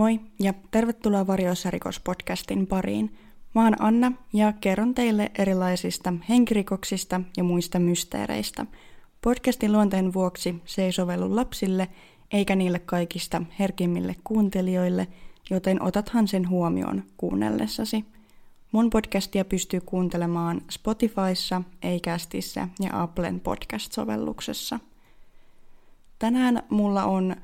Moi ja tervetuloa Varjoissa rikospodcastin pariin. Mä oon Anna ja kerron teille erilaisista henkirikoksista ja muista mysteereistä. Podcastin luonteen vuoksi se ei sovellu lapsille eikä niille kaikista herkimmille kuuntelijoille, joten otathan sen huomioon kuunnellessasi. Mun podcastia pystyy kuuntelemaan Spotifyssa, Acastissa ja Applen podcast-sovelluksessa. Tänään mulla on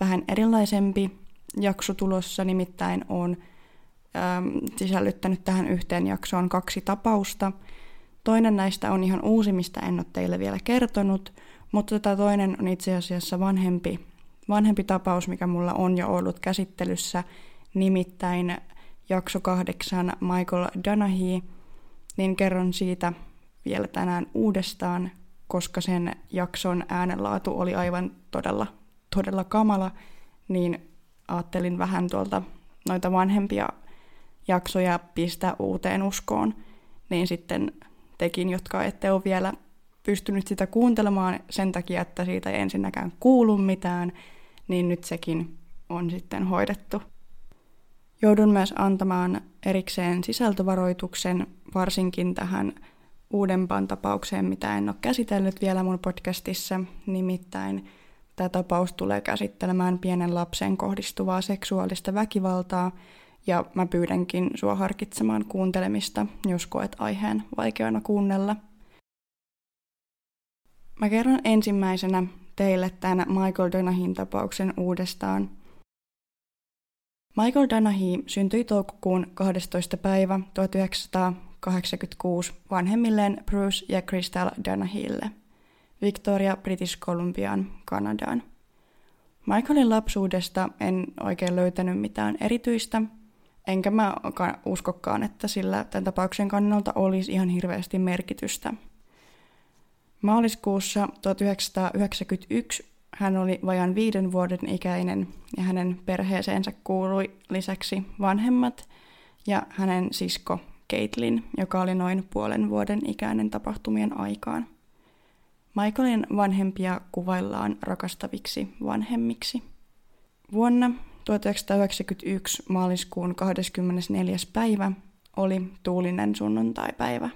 vähän erilaisempi jakso tulossa, nimittäin on ähm, sisällyttänyt tähän yhteen jaksoon kaksi tapausta. Toinen näistä on ihan uusi, mistä en ole teille vielä kertonut, mutta tämä toinen on itse asiassa vanhempi, vanhempi tapaus, mikä mulla on jo ollut käsittelyssä, nimittäin jakso kahdeksan Michael Donaghy, niin kerron siitä vielä tänään uudestaan, koska sen jakson äänenlaatu oli aivan todella, todella kamala, niin ajattelin vähän tuolta noita vanhempia jaksoja pistää uuteen uskoon, niin sitten tekin, jotka ette ole vielä pystynyt sitä kuuntelemaan sen takia, että siitä ei ensinnäkään kuulu mitään, niin nyt sekin on sitten hoidettu. Joudun myös antamaan erikseen sisältövaroituksen varsinkin tähän uudempaan tapaukseen, mitä en ole käsitellyt vielä mun podcastissa, nimittäin Tämä tapaus tulee käsittelemään pienen lapsen kohdistuvaa seksuaalista väkivaltaa, ja mä pyydänkin sua harkitsemaan kuuntelemista, jos koet aiheen vaikeana kuunnella. Mä kerron ensimmäisenä teille tämän Michael Donahin tapauksen uudestaan. Michael Donaghy syntyi toukokuun 12. päivä 1986 vanhemmilleen Bruce ja Crystal Donaghylle – Victoria British Columbiaan, Kanadaan. Michaelin lapsuudesta en oikein löytänyt mitään erityistä, enkä mä uskokkaan, että sillä tämän tapauksen kannalta olisi ihan hirveästi merkitystä. Maaliskuussa 1991 hän oli vajan viiden vuoden ikäinen ja hänen perheeseensä kuului lisäksi vanhemmat ja hänen sisko Caitlin, joka oli noin puolen vuoden ikäinen tapahtumien aikaan. Michaelin vanhempia kuvaillaan rakastaviksi vanhemmiksi. Vuonna 1991 maaliskuun 24. päivä oli tuulinen sunnuntaipäivä.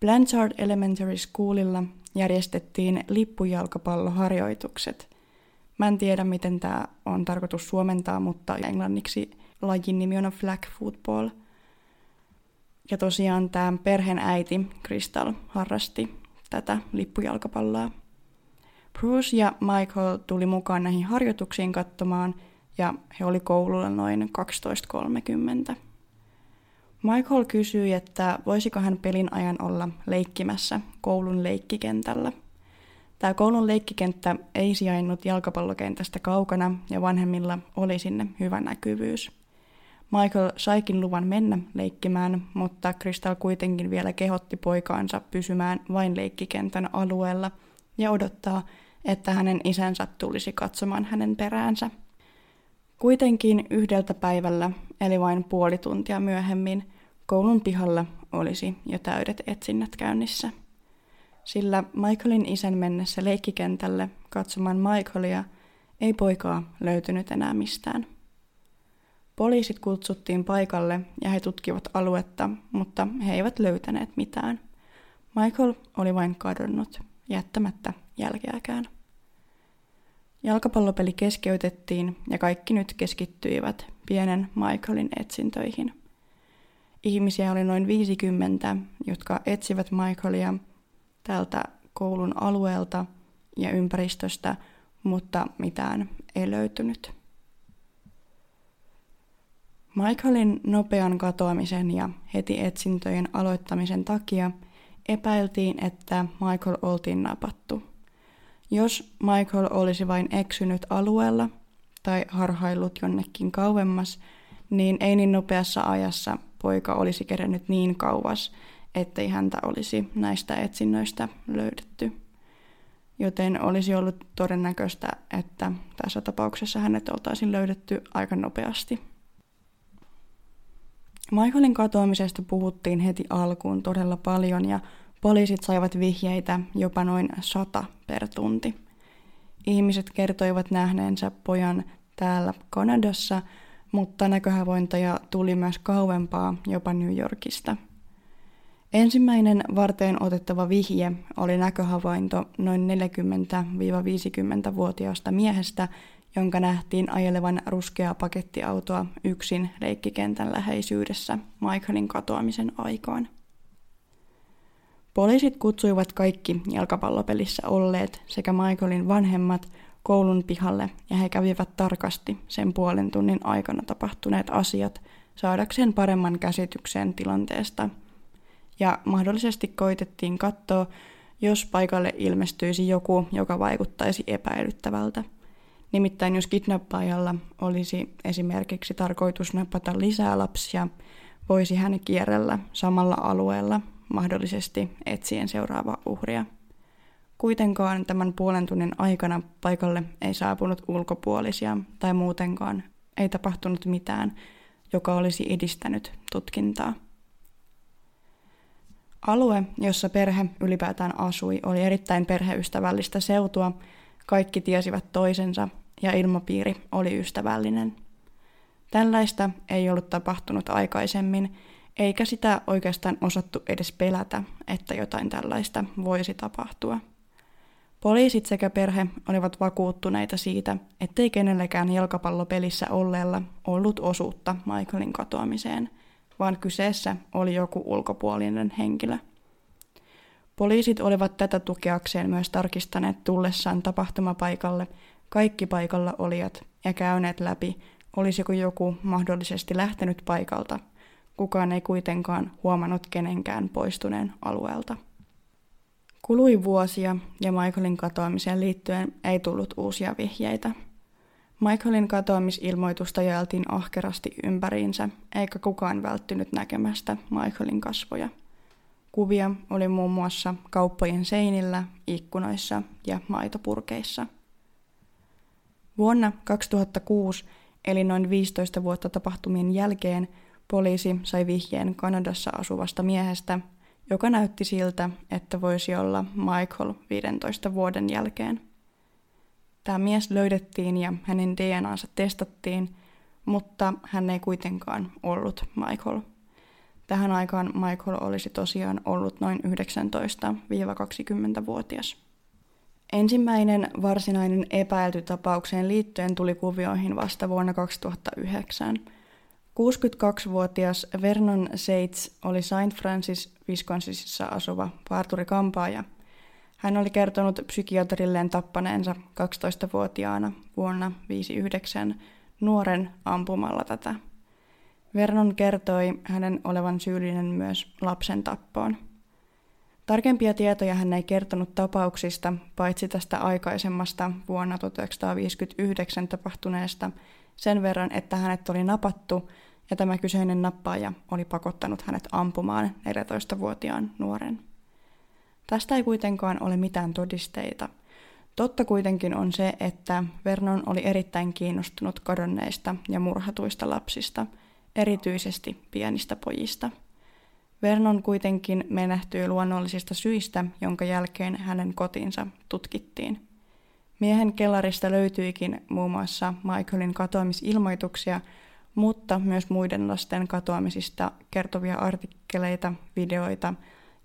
Blanchard Elementary Schoolilla järjestettiin lippujalkapalloharjoitukset. Mä en tiedä, miten tämä on tarkoitus suomentaa, mutta englanniksi lajin nimi on flag football. Ja tosiaan tämä perheen äiti Crystal harrasti tätä lippujalkapalloa. Bruce ja Michael tuli mukaan näihin harjoituksiin katsomaan ja he oli koululla noin 12.30. Michael kysyi, että voisiko hän pelin ajan olla leikkimässä koulun leikkikentällä. Tämä koulun leikkikenttä ei sijainnut jalkapallokentästä kaukana ja vanhemmilla oli sinne hyvä näkyvyys. Michael saikin luvan mennä leikkimään, mutta Crystal kuitenkin vielä kehotti poikaansa pysymään vain leikkikentän alueella ja odottaa, että hänen isänsä tulisi katsomaan hänen peräänsä. Kuitenkin yhdeltä päivällä, eli vain puoli tuntia myöhemmin, koulun pihalla olisi jo täydet etsinnät käynnissä. Sillä Michaelin isän mennessä leikkikentälle katsomaan Michaelia ei poikaa löytynyt enää mistään. Poliisit kutsuttiin paikalle ja he tutkivat aluetta, mutta he eivät löytäneet mitään. Michael oli vain kadonnut, jättämättä jälkeäkään. Jalkapallopeli keskeytettiin ja kaikki nyt keskittyivät pienen Michaelin etsintöihin. Ihmisiä oli noin 50, jotka etsivät Michaelia tältä koulun alueelta ja ympäristöstä, mutta mitään ei löytynyt. Michaelin nopean katoamisen ja heti etsintöjen aloittamisen takia epäiltiin, että Michael oltiin napattu. Jos Michael olisi vain eksynyt alueella tai harhaillut jonnekin kauemmas, niin ei niin nopeassa ajassa poika olisi kerennyt niin kauas, ettei häntä olisi näistä etsinnöistä löydetty. Joten olisi ollut todennäköistä, että tässä tapauksessa hänet oltaisiin löydetty aika nopeasti. Michaelin katoamisesta puhuttiin heti alkuun todella paljon ja poliisit saivat vihjeitä jopa noin sata per tunti. Ihmiset kertoivat nähneensä pojan täällä Kanadassa, mutta näköhavaintoja tuli myös kauempaa, jopa New Yorkista. Ensimmäinen varteen otettava vihje oli näköhavainto noin 40-50-vuotiaasta miehestä, jonka nähtiin ajelevan ruskeaa pakettiautoa yksin leikkikentän läheisyydessä Michaelin katoamisen aikaan. Poliisit kutsuivat kaikki jalkapallopelissä olleet sekä Michaelin vanhemmat koulun pihalle ja he kävivät tarkasti sen puolen tunnin aikana tapahtuneet asiat saadakseen paremman käsityksen tilanteesta. Ja mahdollisesti koitettiin katsoa, jos paikalle ilmestyisi joku, joka vaikuttaisi epäilyttävältä. Nimittäin jos kidnappaajalla olisi esimerkiksi tarkoitus napata lisää lapsia, voisi hän kierrellä samalla alueella mahdollisesti etsien seuraavaa uhria. Kuitenkaan tämän puolen tunnin aikana paikalle ei saapunut ulkopuolisia tai muutenkaan ei tapahtunut mitään, joka olisi edistänyt tutkintaa. Alue, jossa perhe ylipäätään asui, oli erittäin perheystävällistä seutua. Kaikki tiesivät toisensa ja ilmapiiri oli ystävällinen. Tällaista ei ollut tapahtunut aikaisemmin, eikä sitä oikeastaan osattu edes pelätä, että jotain tällaista voisi tapahtua. Poliisit sekä perhe olivat vakuuttuneita siitä, ettei kenellekään jalkapallopelissä olleella ollut osuutta Michaelin katoamiseen, vaan kyseessä oli joku ulkopuolinen henkilö. Poliisit olivat tätä tukeakseen myös tarkistaneet tullessaan tapahtumapaikalle kaikki paikalla olijat ja käyneet läpi, olisiko joku mahdollisesti lähtenyt paikalta. Kukaan ei kuitenkaan huomannut kenenkään poistuneen alueelta. Kului vuosia ja Michaelin katoamiseen liittyen ei tullut uusia vihjeitä. Michaelin katoamisilmoitusta jaeltiin ahkerasti ympäriinsä, eikä kukaan välttynyt näkemästä Michaelin kasvoja. Kuvia oli muun muassa kauppojen seinillä, ikkunoissa ja maitopurkeissa. Vuonna 2006, eli noin 15 vuotta tapahtumien jälkeen, poliisi sai vihjeen Kanadassa asuvasta miehestä, joka näytti siltä, että voisi olla Michael 15 vuoden jälkeen. Tämä mies löydettiin ja hänen DNAnsa testattiin, mutta hän ei kuitenkaan ollut Michael. Tähän aikaan Michael olisi tosiaan ollut noin 19-20-vuotias. Ensimmäinen varsinainen epäilty tapaukseen liittyen tuli kuvioihin vasta vuonna 2009 – 62-vuotias Vernon Seitz oli St. Francis Wisconsinissa asuva parturi-kampaaja. Hän oli kertonut psykiatrilleen tappaneensa 12-vuotiaana vuonna 59 nuoren ampumalla tätä. Vernon kertoi hänen olevan syyllinen myös lapsen tappoon. Tarkempia tietoja hän ei kertonut tapauksista, paitsi tästä aikaisemmasta vuonna 1959 tapahtuneesta sen verran, että hänet oli napattu ja tämä kyseinen nappaaja oli pakottanut hänet ampumaan 14-vuotiaan nuoren. Tästä ei kuitenkaan ole mitään todisteita. Totta kuitenkin on se, että Vernon oli erittäin kiinnostunut kadonneista ja murhatuista lapsista, erityisesti pienistä pojista. Vernon kuitenkin menehtyi luonnollisista syistä, jonka jälkeen hänen kotinsa tutkittiin. Miehen kellarista löytyikin muun muassa Michaelin katoamisilmoituksia, mutta myös muiden lasten katoamisista kertovia artikkeleita, videoita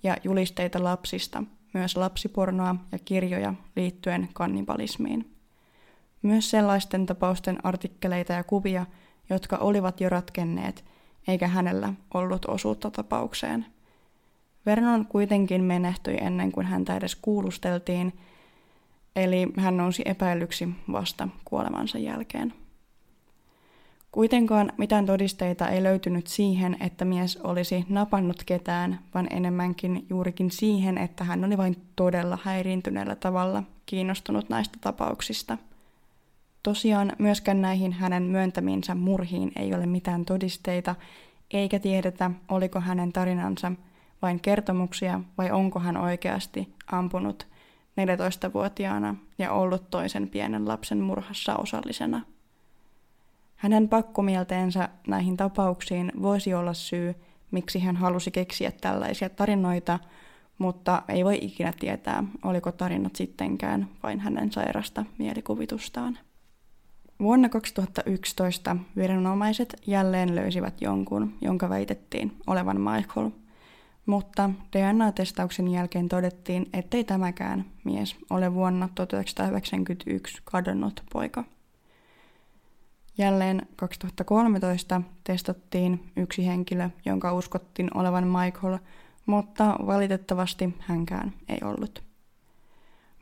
ja julisteita lapsista, myös lapsipornoa ja kirjoja liittyen kannibalismiin. Myös sellaisten tapausten artikkeleita ja kuvia, jotka olivat jo ratkenneet, eikä hänellä ollut osuutta tapaukseen. Vernon kuitenkin menehtyi ennen kuin häntä edes kuulusteltiin, eli hän nousi epäilyksi vasta kuolemansa jälkeen. Kuitenkaan mitään todisteita ei löytynyt siihen, että mies olisi napannut ketään, vaan enemmänkin juurikin siihen, että hän oli vain todella häiriintyneellä tavalla kiinnostunut näistä tapauksista. Tosiaan myöskään näihin hänen myöntämiinsä murhiin ei ole mitään todisteita, eikä tiedetä, oliko hänen tarinansa vain kertomuksia vai onko hän oikeasti ampunut 14-vuotiaana ja ollut toisen pienen lapsen murhassa osallisena. Hänen pakkomielteensä näihin tapauksiin voisi olla syy, miksi hän halusi keksiä tällaisia tarinoita, mutta ei voi ikinä tietää, oliko tarinat sittenkään vain hänen sairasta mielikuvitustaan. Vuonna 2011 viranomaiset jälleen löysivät jonkun, jonka väitettiin olevan Michael. Mutta DNA-testauksen jälkeen todettiin, ettei tämäkään mies ole vuonna 1991 kadonnut poika. Jälleen 2013 testattiin yksi henkilö, jonka uskottiin olevan Michael, mutta valitettavasti hänkään ei ollut.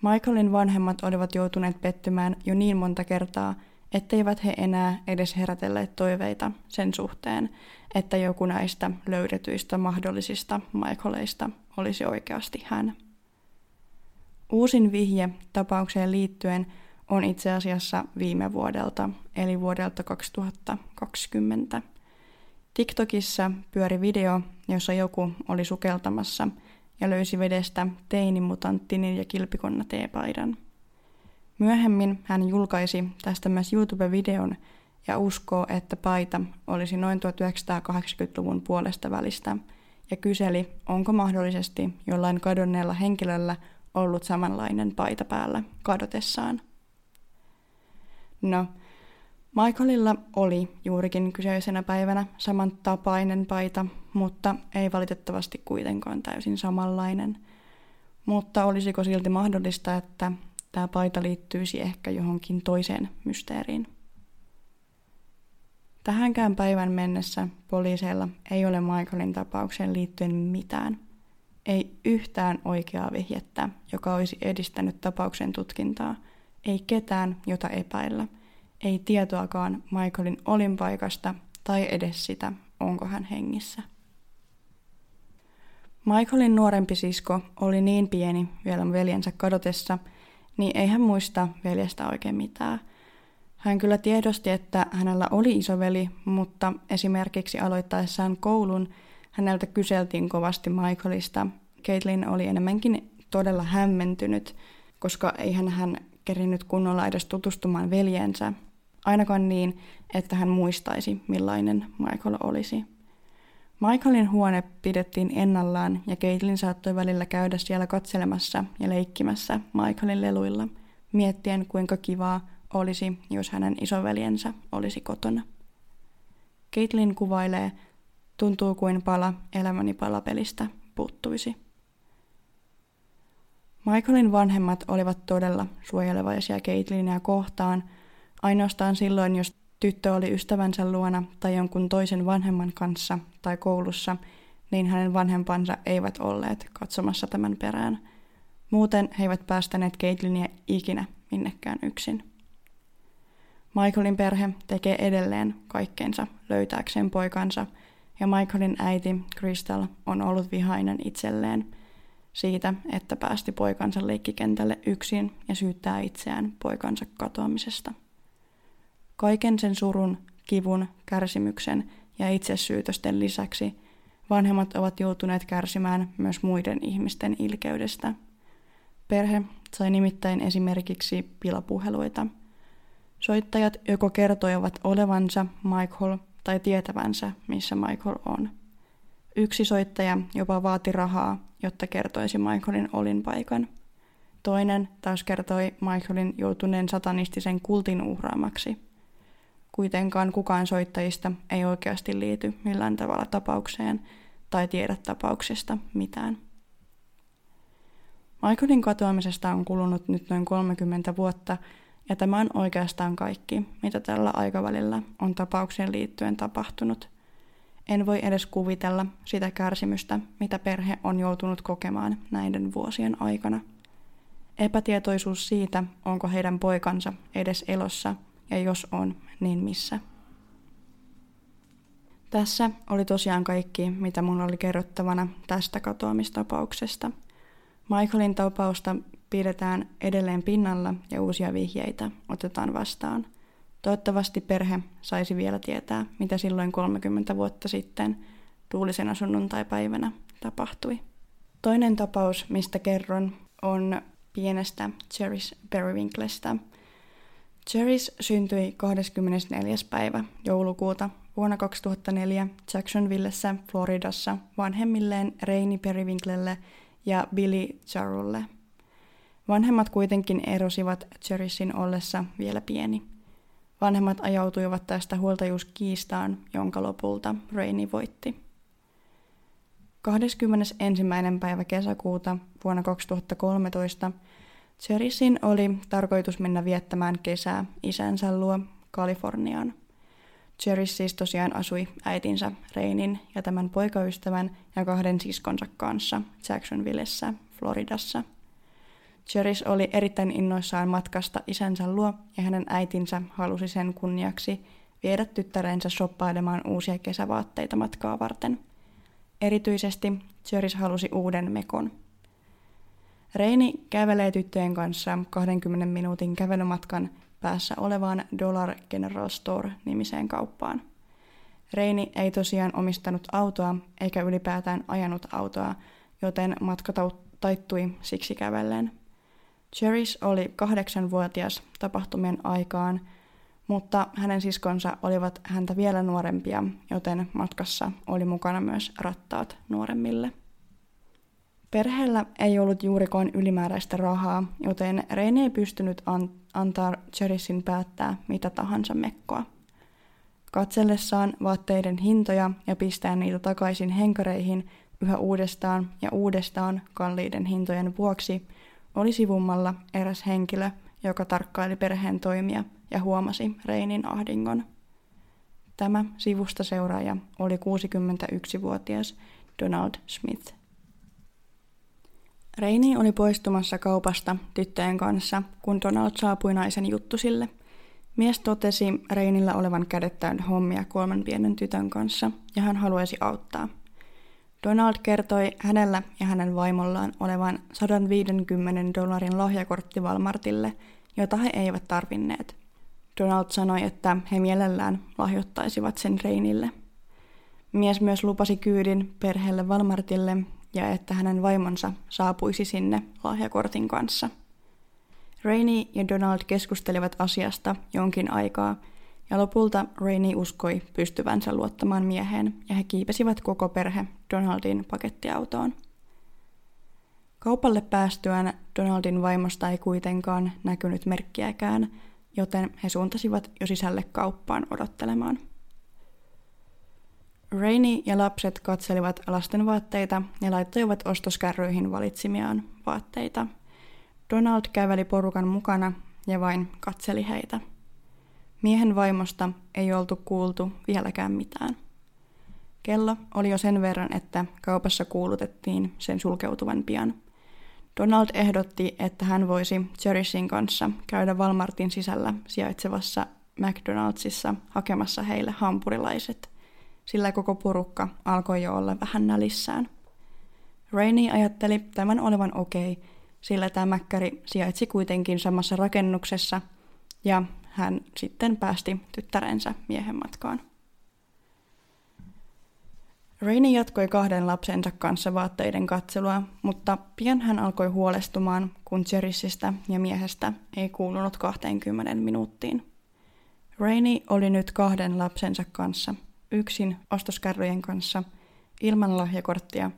Michaelin vanhemmat olivat joutuneet pettymään jo niin monta kertaa, etteivät he enää edes herätelleet toiveita sen suhteen, että joku näistä löydetyistä mahdollisista Michaeleista olisi oikeasti hän. Uusin vihje tapaukseen liittyen on itse asiassa viime vuodelta, eli vuodelta 2020. TikTokissa pyöri video, jossa joku oli sukeltamassa ja löysi vedestä teinimutanttinin ja kilpikonna teepaidan. Myöhemmin hän julkaisi tästä myös YouTube-videon ja uskoo, että paita olisi noin 1980-luvun puolesta välistä ja kyseli, onko mahdollisesti jollain kadonneella henkilöllä ollut samanlainen paita päällä kadotessaan. No, Michaelilla oli juurikin kyseisenä päivänä samantapainen paita, mutta ei valitettavasti kuitenkaan täysin samanlainen. Mutta olisiko silti mahdollista, että tämä paita liittyisi ehkä johonkin toiseen mysteeriin? Tähänkään päivän mennessä poliiseilla ei ole Michaelin tapaukseen liittyen mitään. Ei yhtään oikeaa vihjettä, joka olisi edistänyt tapauksen tutkintaa. Ei ketään, jota epäillä – ei tietoakaan Michaelin olinpaikasta tai edes sitä, onko hän hengissä. Michaelin nuorempi sisko oli niin pieni vielä veljensä kadotessa, niin ei hän muista veljestä oikein mitään. Hän kyllä tiedosti, että hänellä oli isoveli, mutta esimerkiksi aloittaessaan koulun häneltä kyseltiin kovasti Michaelista. Caitlin oli enemmänkin todella hämmentynyt, koska ei hän kerinyt kunnolla edes tutustumaan veljensä ainakaan niin, että hän muistaisi, millainen Michael olisi. Michaelin huone pidettiin ennallaan ja Caitlin saattoi välillä käydä siellä katselemassa ja leikkimässä Michaelin leluilla, miettien kuinka kivaa olisi, jos hänen isoveljensä olisi kotona. Caitlin kuvailee, tuntuu kuin pala elämäni palapelistä puuttuisi. Michaelin vanhemmat olivat todella suojelevaisia Caitlinia kohtaan – Ainoastaan silloin, jos tyttö oli ystävänsä luona tai jonkun toisen vanhemman kanssa tai koulussa, niin hänen vanhempansa eivät olleet katsomassa tämän perään. Muuten he eivät päästäneet Caitlinia ikinä minnekään yksin. Michaelin perhe tekee edelleen kaikkeensa löytääkseen poikansa, ja Michaelin äiti Crystal on ollut vihainen itselleen siitä, että päästi poikansa leikkikentälle yksin ja syyttää itseään poikansa katoamisesta. Kaiken sen surun, kivun, kärsimyksen ja itsesyytösten lisäksi vanhemmat ovat joutuneet kärsimään myös muiden ihmisten ilkeydestä. Perhe sai nimittäin esimerkiksi pilapuheluita. Soittajat joko kertoivat olevansa Michael tai tietävänsä, missä Michael on. Yksi soittaja jopa vaati rahaa, jotta kertoisi Michaelin olinpaikan. Toinen taas kertoi Michaelin joutuneen satanistisen kultin uhraamaksi – Kuitenkaan kukaan soittajista ei oikeasti liity millään tavalla tapaukseen tai tiedä tapauksesta mitään. Michaelin katoamisesta on kulunut nyt noin 30 vuotta, ja tämä on oikeastaan kaikki, mitä tällä aikavälillä on tapaukseen liittyen tapahtunut. En voi edes kuvitella sitä kärsimystä, mitä perhe on joutunut kokemaan näiden vuosien aikana. Epätietoisuus siitä, onko heidän poikansa edes elossa – ja jos on, niin missä. Tässä oli tosiaan kaikki, mitä mun oli kerrottavana tästä katoamistapauksesta. Michaelin tapausta pidetään edelleen pinnalla ja uusia vihjeitä otetaan vastaan. Toivottavasti perhe saisi vielä tietää, mitä silloin 30 vuotta sitten tuulisena sunnuntai-päivänä tapahtui. Toinen tapaus, mistä kerron, on pienestä Cheris Periwinklestä – Cheris syntyi 24. päivä joulukuuta vuonna 2004 Jacksonvillessä, Floridassa vanhemmilleen Reini Periwinklelle ja Billy Charulle. Vanhemmat kuitenkin erosivat Cherisin ollessa vielä pieni. Vanhemmat ajautuivat tästä huoltajuuskiistaan, jonka lopulta Rainy voitti. 21. päivä kesäkuuta vuonna 2013 Cherisin oli tarkoitus mennä viettämään kesää isänsä luo Kaliforniaan. Cheris siis tosiaan asui äitinsä Reinin ja tämän poikaystävän ja kahden siskonsa kanssa Jacksonvillessä, Floridassa. Cheris oli erittäin innoissaan matkasta isänsä luo ja hänen äitinsä halusi sen kunniaksi viedä tyttärensä shoppailemaan uusia kesävaatteita matkaa varten. Erityisesti Cheris halusi uuden mekon. Reini kävelee tyttöjen kanssa 20 minuutin kävelymatkan päässä olevaan Dollar General Store-nimiseen kauppaan. Reini ei tosiaan omistanut autoa eikä ylipäätään ajanut autoa, joten matka taittui siksi kävellen. Cheris oli kahdeksanvuotias tapahtumien aikaan, mutta hänen siskonsa olivat häntä vielä nuorempia, joten matkassa oli mukana myös rattaat nuoremmille. Perheellä ei ollut juurikaan ylimääräistä rahaa, joten Reini ei pystynyt an- antaa Cherisin päättää mitä tahansa mekkoa. Katsellessaan vaatteiden hintoja ja pistää niitä takaisin henkareihin yhä uudestaan ja uudestaan kalliiden hintojen vuoksi, oli sivummalla eräs henkilö, joka tarkkaili perheen toimia ja huomasi Reinin ahdingon. Tämä sivusta seuraaja oli 61-vuotias Donald Smith. Reini oli poistumassa kaupasta tyttöjen kanssa, kun Donald saapui naisen juttusille. Mies totesi Reinillä olevan kädet täynnä hommia kolmen pienen tytön kanssa, ja hän haluaisi auttaa. Donald kertoi hänellä ja hänen vaimollaan olevan 150 dollarin lahjakortti Walmartille, jota he eivät tarvinneet. Donald sanoi, että he mielellään lahjoittaisivat sen Reinille. Mies myös lupasi kyydin perheelle Walmartille ja että hänen vaimonsa saapuisi sinne lahjakortin kanssa. Rainy ja Donald keskustelivat asiasta jonkin aikaa, ja lopulta Rainy uskoi pystyvänsä luottamaan mieheen, ja he kiipesivät koko perhe Donaldin pakettiautoon. Kaupalle päästyään Donaldin vaimosta ei kuitenkaan näkynyt merkkiäkään, joten he suuntasivat jo sisälle kauppaan odottelemaan. Rainy ja lapset katselivat lasten vaatteita ja laittoivat ostoskärryihin valitsimiaan vaatteita. Donald käveli porukan mukana ja vain katseli heitä. Miehen vaimosta ei oltu kuultu vieläkään mitään. Kello oli jo sen verran, että kaupassa kuulutettiin sen sulkeutuvan pian. Donald ehdotti, että hän voisi Cherisin kanssa käydä Walmartin sisällä sijaitsevassa McDonaldsissa hakemassa heille hampurilaiset – sillä koko porukka alkoi jo olla vähän nälissään. Rainy ajatteli tämän olevan okei, okay, sillä tämä mäkkäri sijaitsi kuitenkin samassa rakennuksessa, ja hän sitten päästi tyttärensä miehen matkaan. Rainy jatkoi kahden lapsensa kanssa vaatteiden katselua, mutta pian hän alkoi huolestumaan, kun Jerissistä ja miehestä ei kuulunut 20 minuuttiin. Rainy oli nyt kahden lapsensa kanssa – yksin ostoskärryjen kanssa, ilman lahjakorttia,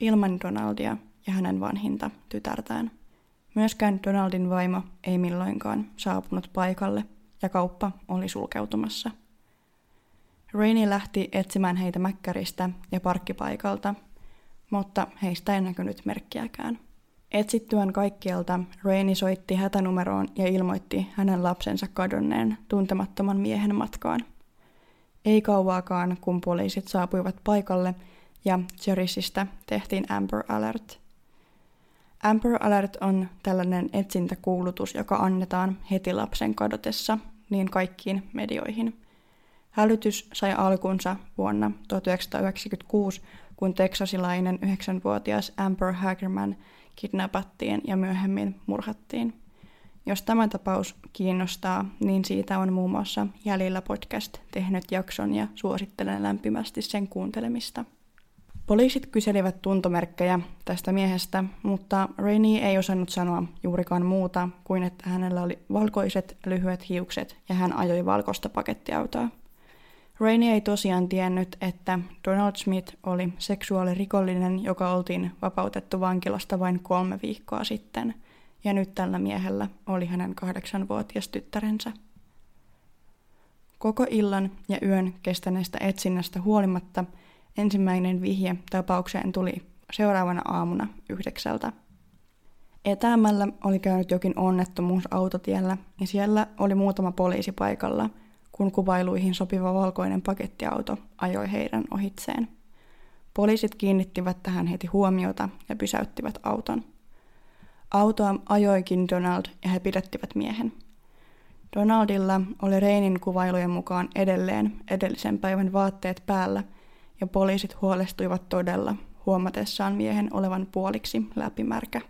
ilman Donaldia ja hänen vanhinta tytärtään. Myöskään Donaldin vaimo ei milloinkaan saapunut paikalle ja kauppa oli sulkeutumassa. Rainy lähti etsimään heitä mäkkäristä ja parkkipaikalta, mutta heistä ei näkynyt merkkiäkään. Etsittyään kaikkialta Rainy soitti hätänumeroon ja ilmoitti hänen lapsensa kadonneen tuntemattoman miehen matkaan – ei kauaakaan, kun poliisit saapuivat paikalle ja Jerisistä tehtiin Amber Alert. Amber Alert on tällainen etsintäkuulutus, joka annetaan heti lapsen kadotessa niin kaikkiin medioihin. Hälytys sai alkunsa vuonna 1996, kun teksasilainen 9-vuotias Amber Hagerman kidnappattiin ja myöhemmin murhattiin. Jos tämä tapaus kiinnostaa, niin siitä on muun muassa Jäljellä podcast tehnyt jakson ja suosittelen lämpimästi sen kuuntelemista. Poliisit kyselivät tuntomerkkejä tästä miehestä, mutta Rainy ei osannut sanoa juurikaan muuta kuin että hänellä oli valkoiset lyhyet hiukset ja hän ajoi valkoista pakettiautoa. Rainy ei tosiaan tiennyt, että Donald Smith oli seksuaalirikollinen, joka oltiin vapautettu vankilasta vain kolme viikkoa sitten – ja nyt tällä miehellä oli hänen kahdeksanvuotias tyttärensä. Koko illan ja yön kestäneestä etsinnästä huolimatta ensimmäinen vihje tapaukseen tuli seuraavana aamuna yhdeksältä. Etäämällä oli käynyt jokin onnettomuus autotiellä ja siellä oli muutama poliisi paikalla, kun kuvailuihin sopiva valkoinen pakettiauto ajoi heidän ohitseen. Poliisit kiinnittivät tähän heti huomiota ja pysäyttivät auton. Autoa ajoikin Donald ja he pidettivät miehen. Donaldilla oli Reinin kuvailujen mukaan edelleen edellisen päivän vaatteet päällä ja poliisit huolestuivat todella huomatessaan miehen olevan puoliksi läpimärkä.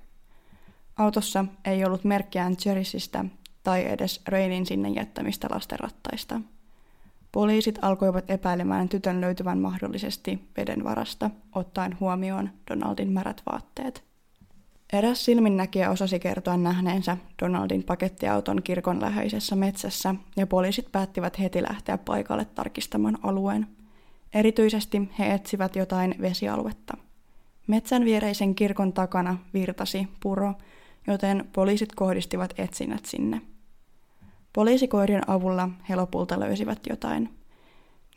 Autossa ei ollut merkkiään Cherisistä tai edes Reinin sinne jättämistä lastenrattaista. Poliisit alkoivat epäilemään tytön löytyvän mahdollisesti veden varasta, ottaen huomioon Donaldin märät vaatteet. Eräs silminnäkijä osasi kertoa nähneensä Donaldin pakettiauton kirkon läheisessä metsässä, ja poliisit päättivät heti lähteä paikalle tarkistamaan alueen. Erityisesti he etsivät jotain vesialuetta. Metsän viereisen kirkon takana virtasi puro, joten poliisit kohdistivat etsinnät sinne. Poliisikoirien avulla he lopulta löysivät jotain,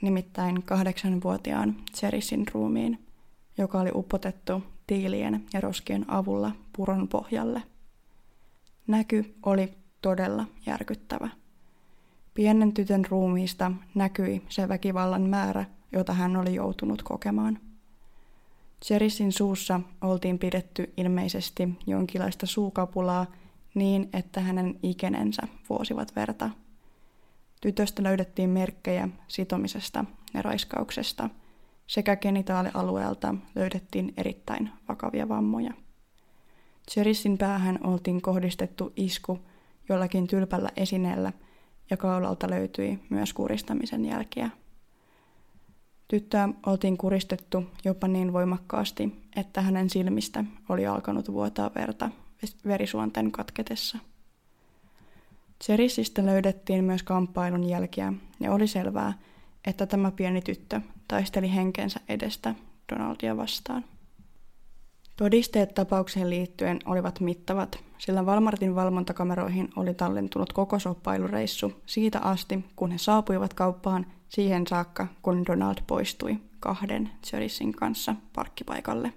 nimittäin kahdeksanvuotiaan Cherishin ruumiin, joka oli upotettu tiilien ja roskien avulla puron pohjalle. Näky oli todella järkyttävä. Pienen tytön ruumiista näkyi se väkivallan määrä, jota hän oli joutunut kokemaan. Cherishin suussa oltiin pidetty ilmeisesti jonkinlaista suukapulaa niin, että hänen ikenensä vuosivat verta. Tytöstä löydettiin merkkejä sitomisesta ja raiskauksesta, sekä genitaalialueelta löydettiin erittäin vakavia vammoja. Cherishin päähän oltiin kohdistettu isku jollakin tylpällä esineellä ja kaulalta löytyi myös kuristamisen jälkiä. Tyttöä oltiin kuristettu jopa niin voimakkaasti, että hänen silmistä oli alkanut vuotaa verta verisuonten katketessa. Cherisistä löydettiin myös kamppailun jälkiä ja oli selvää, että tämä pieni tyttö taisteli henkensä edestä Donaldia vastaan. Todisteet tapaukseen liittyen olivat mittavat, sillä Walmartin valvontakameroihin oli tallentunut koko soppailureissu siitä asti, kun he saapuivat kauppaan siihen saakka, kun Donald poistui kahden Cherissin kanssa parkkipaikalle.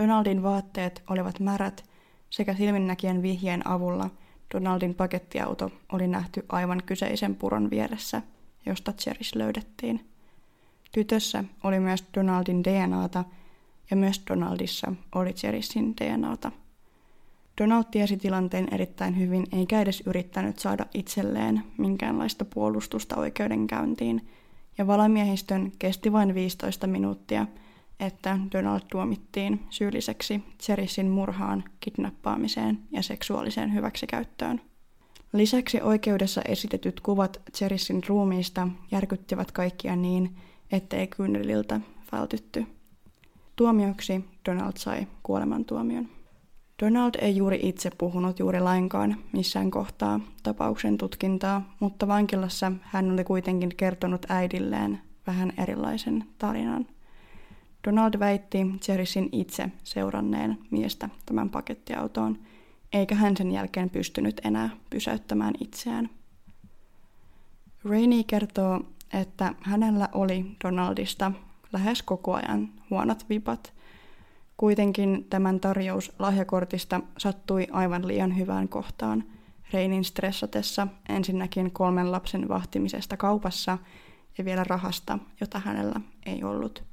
Donaldin vaatteet olivat märät sekä silminnäkijän vihjeen avulla Donaldin pakettiauto oli nähty aivan kyseisen puron vieressä, josta Cherish löydettiin. Tytössä oli myös Donaldin DNAta ja myös Donaldissa oli Cherishin DNAta. Donald tiesi tilanteen erittäin hyvin eikä edes yrittänyt saada itselleen minkäänlaista puolustusta oikeudenkäyntiin, ja valamiehistön kesti vain 15 minuuttia – että Donald tuomittiin syylliseksi Cherishin murhaan, kidnappaamiseen ja seksuaaliseen hyväksikäyttöön. Lisäksi oikeudessa esitetyt kuvat Cherishin ruumiista järkyttivät kaikkia niin, ettei kyyneliltä vältytty. Tuomioksi Donald sai kuolemantuomion. Donald ei juuri itse puhunut juuri lainkaan missään kohtaa tapauksen tutkintaa, mutta vankilassa hän oli kuitenkin kertonut äidilleen vähän erilaisen tarinan. Donald väitti Cherishin itse seuranneen miestä tämän pakettiautoon, eikä hän sen jälkeen pystynyt enää pysäyttämään itseään. Rainey kertoo, että hänellä oli Donaldista lähes koko ajan huonot vipat. Kuitenkin tämän tarjous lahjakortista sattui aivan liian hyvään kohtaan Reinin stressatessa ensinnäkin kolmen lapsen vahtimisesta kaupassa ja vielä rahasta, jota hänellä ei ollut.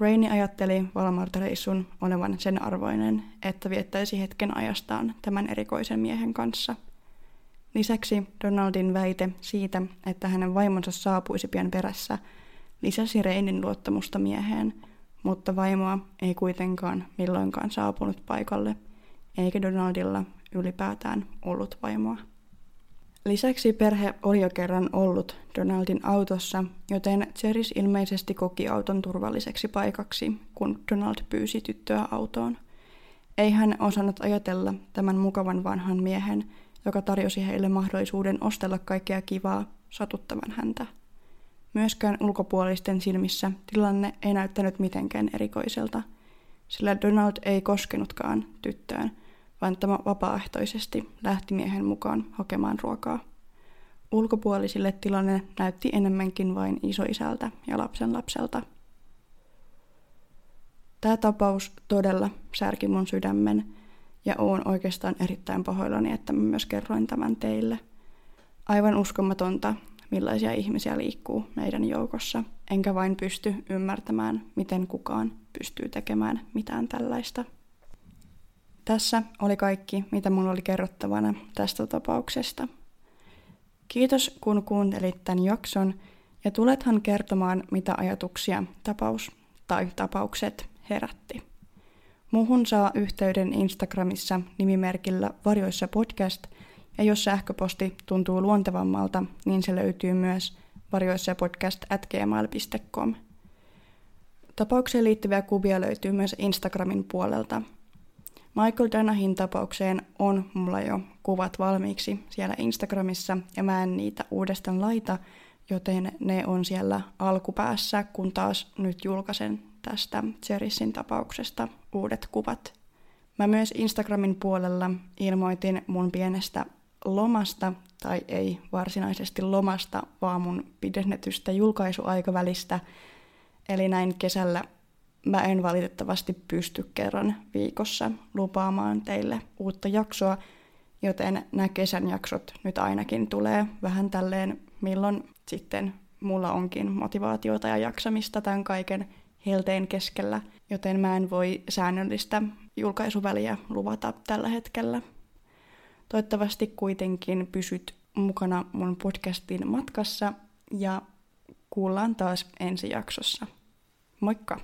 Raini ajatteli Valmarta-reissun olevan sen arvoinen, että viettäisi hetken ajastaan tämän erikoisen miehen kanssa. Lisäksi Donaldin väite siitä, että hänen vaimonsa saapuisi pian perässä, lisäsi Reinin luottamusta mieheen, mutta vaimoa ei kuitenkaan milloinkaan saapunut paikalle, eikä Donaldilla ylipäätään ollut vaimoa. Lisäksi perhe oli jo kerran ollut Donaldin autossa, joten Cheris ilmeisesti koki auton turvalliseksi paikaksi, kun Donald pyysi tyttöä autoon. Ei hän osannut ajatella tämän mukavan vanhan miehen, joka tarjosi heille mahdollisuuden ostella kaikkea kivaa, satuttavan häntä. Myöskään ulkopuolisten silmissä tilanne ei näyttänyt mitenkään erikoiselta, sillä Donald ei koskenutkaan tyttöön – vaan tämä vapaaehtoisesti lähti miehen mukaan hakemaan ruokaa. Ulkopuolisille tilanne näytti enemmänkin vain isoisältä ja lapsen lapselta. Tämä tapaus todella särki mun sydämen ja oon oikeastaan erittäin pahoillani, että mä myös kerroin tämän teille. Aivan uskomatonta, millaisia ihmisiä liikkuu meidän joukossa, enkä vain pysty ymmärtämään, miten kukaan pystyy tekemään mitään tällaista. Tässä oli kaikki, mitä mulla oli kerrottavana tästä tapauksesta. Kiitos, kun kuuntelit tämän jakson, ja tulethan kertomaan, mitä ajatuksia tapaus tai tapaukset herätti. Muuhun saa yhteyden Instagramissa nimimerkillä Varjoissa podcast, ja jos sähköposti tuntuu luontevammalta, niin se löytyy myös varjoissa podcast at gmail.com. Tapaukseen liittyviä kuvia löytyy myös Instagramin puolelta. Michael Danahin tapaukseen on mulla jo kuvat valmiiksi siellä Instagramissa ja mä en niitä uudestaan laita, joten ne on siellä alkupäässä, kun taas nyt julkaisen tästä Cherissin tapauksesta uudet kuvat. Mä myös Instagramin puolella ilmoitin mun pienestä lomasta, tai ei varsinaisesti lomasta, vaan mun pidennetystä julkaisuaikavälistä. Eli näin kesällä mä en valitettavasti pysty kerran viikossa lupaamaan teille uutta jaksoa, joten nämä kesän jaksot nyt ainakin tulee vähän tälleen, milloin sitten mulla onkin motivaatiota ja jaksamista tämän kaiken helteen keskellä, joten mä en voi säännöllistä julkaisuväliä luvata tällä hetkellä. Toivottavasti kuitenkin pysyt mukana mun podcastin matkassa ja kuullaan taas ensi jaksossa. Moikka!